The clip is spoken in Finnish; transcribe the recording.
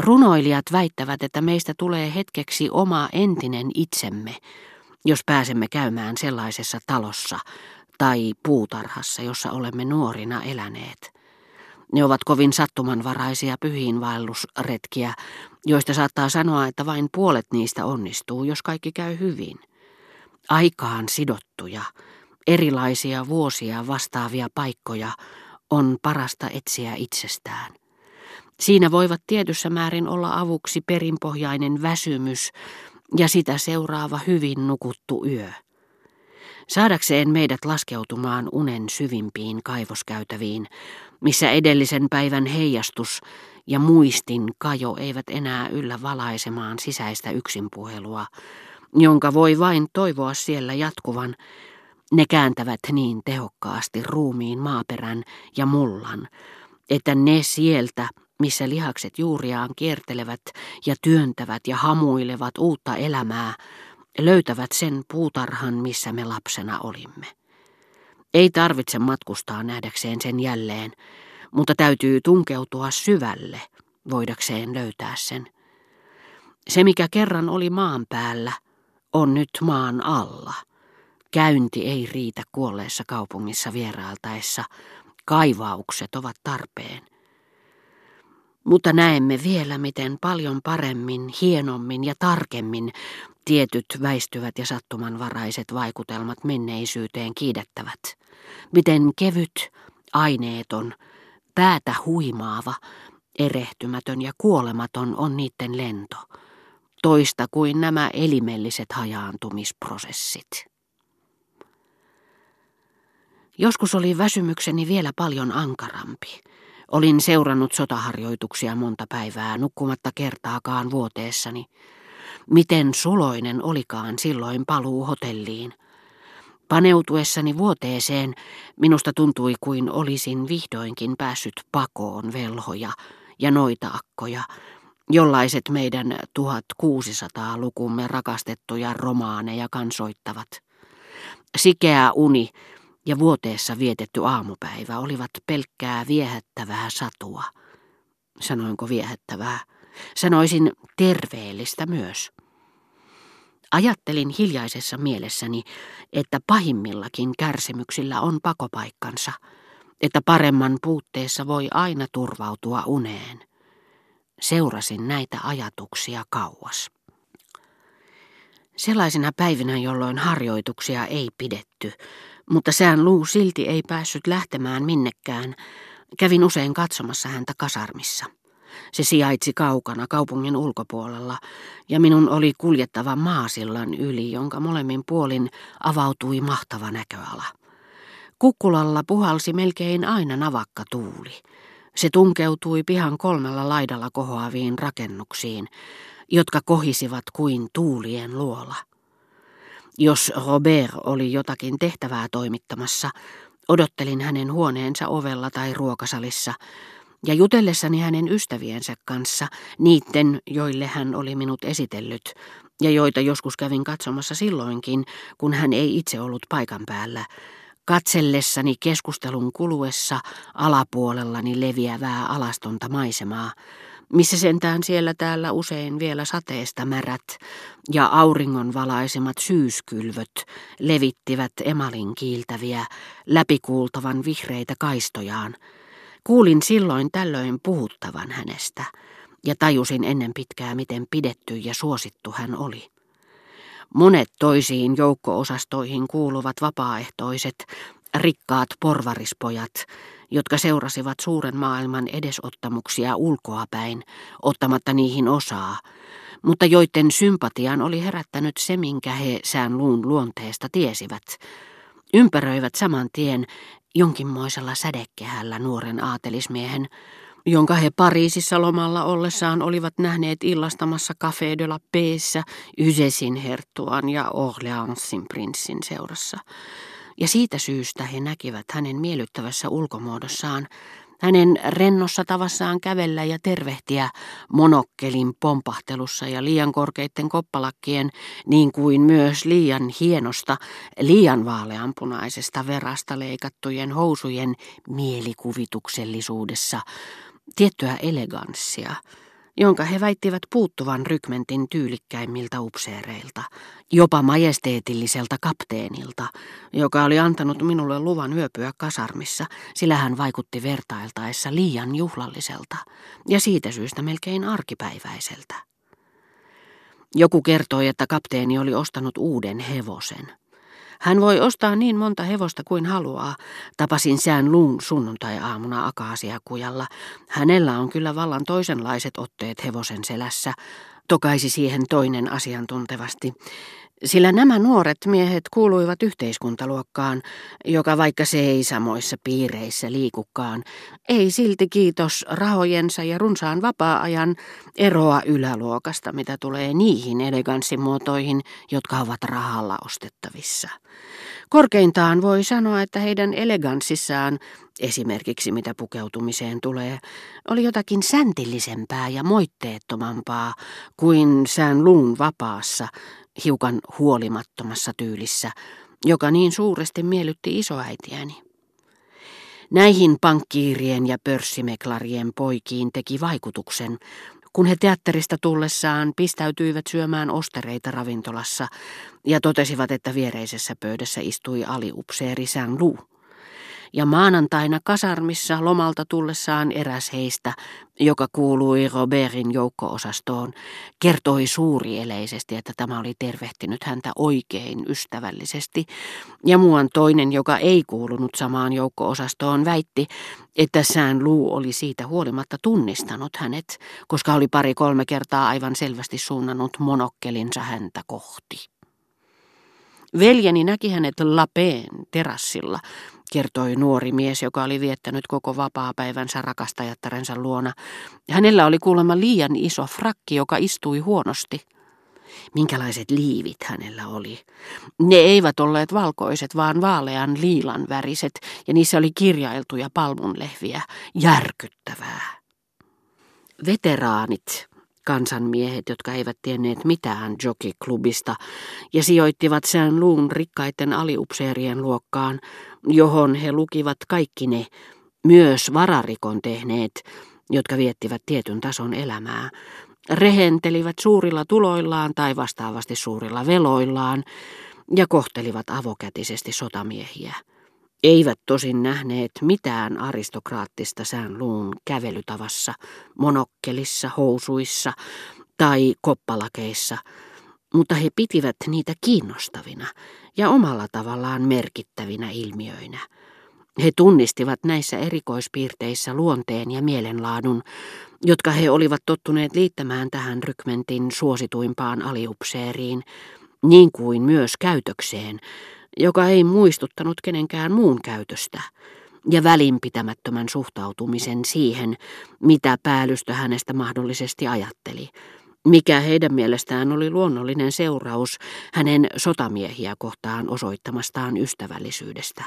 Runoilijat väittävät, että meistä tulee hetkeksi oma entinen itsemme, jos pääsemme käymään sellaisessa talossa tai puutarhassa, jossa olemme nuorina eläneet. Ne ovat kovin sattumanvaraisia pyhiinvaellusretkiä, joista saattaa sanoa, että vain puolet niistä onnistuu, jos kaikki käy hyvin. Aikaan sidottuja, erilaisia vuosia vastaavia paikkoja on parasta etsiä itsestään. Siinä voivat tietyssä määrin olla avuksi perinpohjainen väsymys ja sitä seuraava hyvin nukuttu yö. Saadakseen meidät laskeutumaan unen syvimpiin kaivoskäytäviin, missä edellisen päivän heijastus ja muistin kajo eivät enää yllä valaisemaan sisäistä yksinpuhelua, jonka voi vain toivoa siellä jatkuvan, ne kääntävät niin tehokkaasti ruumiin maaperän ja mullan, että ne sieltä, missä lihakset juuriaan kiertelevät ja työntävät ja hamuilevat uutta elämää, löytävät sen puutarhan, missä me lapsena olimme. Ei tarvitse matkustaa nähdäkseen sen jälleen, mutta täytyy tunkeutua syvälle, voidakseen löytää sen. Se, mikä kerran oli maan päällä, on nyt maan alla. Käynti ei riitä kuolleessa kaupungissa vierailtaessa. Kaivaukset ovat tarpeen. Mutta näemme vielä, miten paljon paremmin, hienommin ja tarkemmin tietyt väistyvät ja sattumanvaraiset vaikutelmat menneisyyteen kiidettävät. Miten kevyt, aineeton, päätä huimaava, erehtymätön ja kuolematon on niiden lento, toista kuin nämä elimelliset hajaantumisprosessit. Joskus oli väsymykseni vielä paljon ankarampi. Olin seurannut sotaharjoituksia monta päivää, nukkumatta kertaakaan vuoteessani. Miten suloinen olikaan silloin paluu hotelliin. Paneutuessani vuoteeseen minusta tuntui kuin olisin vihdoinkin päässyt pakoon velhoja ja noita akkoja, jollaiset meidän 1600-lukumme rakastettuja romaaneja kansoittavat. Sikeä uni ja vuoteessa vietetty aamupäivä olivat pelkkää viehättävää satua. Sanoinko viehättävää? Sanoisin terveellistä myös. Ajattelin hiljaisessa mielessäni, että pahimmillakin kärsimyksillä on pakopaikkansa, että paremman puutteessa voi aina turvautua uneen. Seurasin näitä ajatuksia kauas. Sellaisina päivinä, jolloin harjoituksia ei pidetty, mutta sään luu silti ei päässyt lähtemään minnekään. Kävin usein katsomassa häntä kasarmissa. Se sijaitsi kaukana kaupungin ulkopuolella, ja minun oli kuljettava maasillan yli, jonka molemmin puolin avautui mahtava näköala. Kukkulalla puhalsi melkein aina navakka tuuli. Se tunkeutui pihan kolmella laidalla kohoaviin rakennuksiin, jotka kohisivat kuin tuulien luola. Jos Robert oli jotakin tehtävää toimittamassa, odottelin hänen huoneensa ovella tai ruokasalissa, ja jutellessani hänen ystäviensä kanssa, niiden, joille hän oli minut esitellyt, ja joita joskus kävin katsomassa silloinkin, kun hän ei itse ollut paikan päällä, katsellessani keskustelun kuluessa alapuolellani leviävää alastonta maisemaa, missä sentään siellä täällä usein vielä sateesta märät ja auringon valaisemat syyskylvöt levittivät emalin kiiltäviä, läpikuultavan vihreitä kaistojaan. Kuulin silloin tällöin puhuttavan hänestä ja tajusin ennen pitkää, miten pidetty ja suosittu hän oli. Monet toisiin joukkoosastoihin kuuluvat vapaaehtoiset, rikkaat porvarispojat, jotka seurasivat suuren maailman edesottamuksia ulkoapäin, ottamatta niihin osaa, mutta joiden sympatian oli herättänyt se, minkä he sään luun luonteesta tiesivät. Ympäröivät saman tien jonkinmoisella sädekehällä nuoren aatelismiehen, jonka he Pariisissa lomalla ollessaan olivat nähneet illastamassa Café de la Paissa Ysesin herttuan ja Orleansin prinssin seurassa ja siitä syystä he näkivät hänen miellyttävässä ulkomuodossaan, hänen rennossa tavassaan kävellä ja tervehtiä monokkelin pompahtelussa ja liian korkeitten koppalakkien, niin kuin myös liian hienosta, liian vaaleanpunaisesta verasta leikattujen housujen mielikuvituksellisuudessa, tiettyä eleganssia, jonka he väittivät puuttuvan rykmentin tyylikkäimmiltä upseereilta, jopa majesteetilliselta kapteenilta, joka oli antanut minulle luvan yöpyä kasarmissa, sillä hän vaikutti vertailtaessa liian juhlalliselta ja siitä syystä melkein arkipäiväiseltä. Joku kertoi, että kapteeni oli ostanut uuden hevosen. Hän voi ostaa niin monta hevosta kuin haluaa. Tapasin sään luun sunnuntai-aamuna akaasiakujalla. Hänellä on kyllä vallan toisenlaiset otteet hevosen selässä, tokaisi siihen toinen asiantuntevasti. Sillä nämä nuoret miehet kuuluivat yhteiskuntaluokkaan, joka vaikka se ei samoissa piireissä liikukaan, ei silti kiitos rahojensa ja runsaan vapaa-ajan eroa yläluokasta, mitä tulee niihin eleganssimuotoihin, jotka ovat rahalla ostettavissa. Korkeintaan voi sanoa, että heidän eleganssissaan, esimerkiksi mitä pukeutumiseen tulee, oli jotakin säntillisempää ja moitteettomampaa kuin sään luun vapaassa, hiukan huolimattomassa tyylissä, joka niin suuresti miellytti isoäitiäni. Näihin pankkiirien ja pörssimeklarien poikiin teki vaikutuksen, kun he teatterista tullessaan pistäytyivät syömään ostereita ravintolassa ja totesivat, että viereisessä pöydässä istui aliupseeri Saint-Lou ja maanantaina kasarmissa lomalta tullessaan eräs heistä, joka kuului Robertin joukko-osastoon, kertoi suurieleisesti, että tämä oli tervehtinyt häntä oikein ystävällisesti, ja muuan toinen, joka ei kuulunut samaan joukko-osastoon, väitti, että sään Luu oli siitä huolimatta tunnistanut hänet, koska oli pari-kolme kertaa aivan selvästi suunnannut monokkelinsa häntä kohti. Veljeni näki hänet Lapeen terassilla, kertoi nuori mies, joka oli viettänyt koko vapaa-päivänsä rakastajattarensa luona. Hänellä oli kuulemma liian iso frakki, joka istui huonosti. Minkälaiset liivit hänellä oli? Ne eivät olleet valkoiset, vaan vaalean liilan väriset, ja niissä oli kirjailtuja palmunlehviä. Järkyttävää. Veteraanit, kansanmiehet, jotka eivät tienneet mitään jockeyklubista, ja sijoittivat sään luun rikkaiden aliupseerien luokkaan, johon he lukivat kaikki ne, myös vararikon tehneet, jotka viettivät tietyn tason elämää, rehentelivät suurilla tuloillaan tai vastaavasti suurilla veloillaan ja kohtelivat avokätisesti sotamiehiä. Eivät tosin nähneet mitään aristokraattista sään luun kävelytavassa, monokkelissa, housuissa tai koppalakeissa, mutta he pitivät niitä kiinnostavina ja omalla tavallaan merkittävinä ilmiöinä. He tunnistivat näissä erikoispiirteissä luonteen ja mielenlaadun, jotka he olivat tottuneet liittämään tähän rykmentin suosituimpaan aliupseeriin, niin kuin myös käytökseen, joka ei muistuttanut kenenkään muun käytöstä, ja välinpitämättömän suhtautumisen siihen, mitä päällystö hänestä mahdollisesti ajatteli, mikä heidän mielestään oli luonnollinen seuraus hänen sotamiehiä kohtaan osoittamastaan ystävällisyydestä.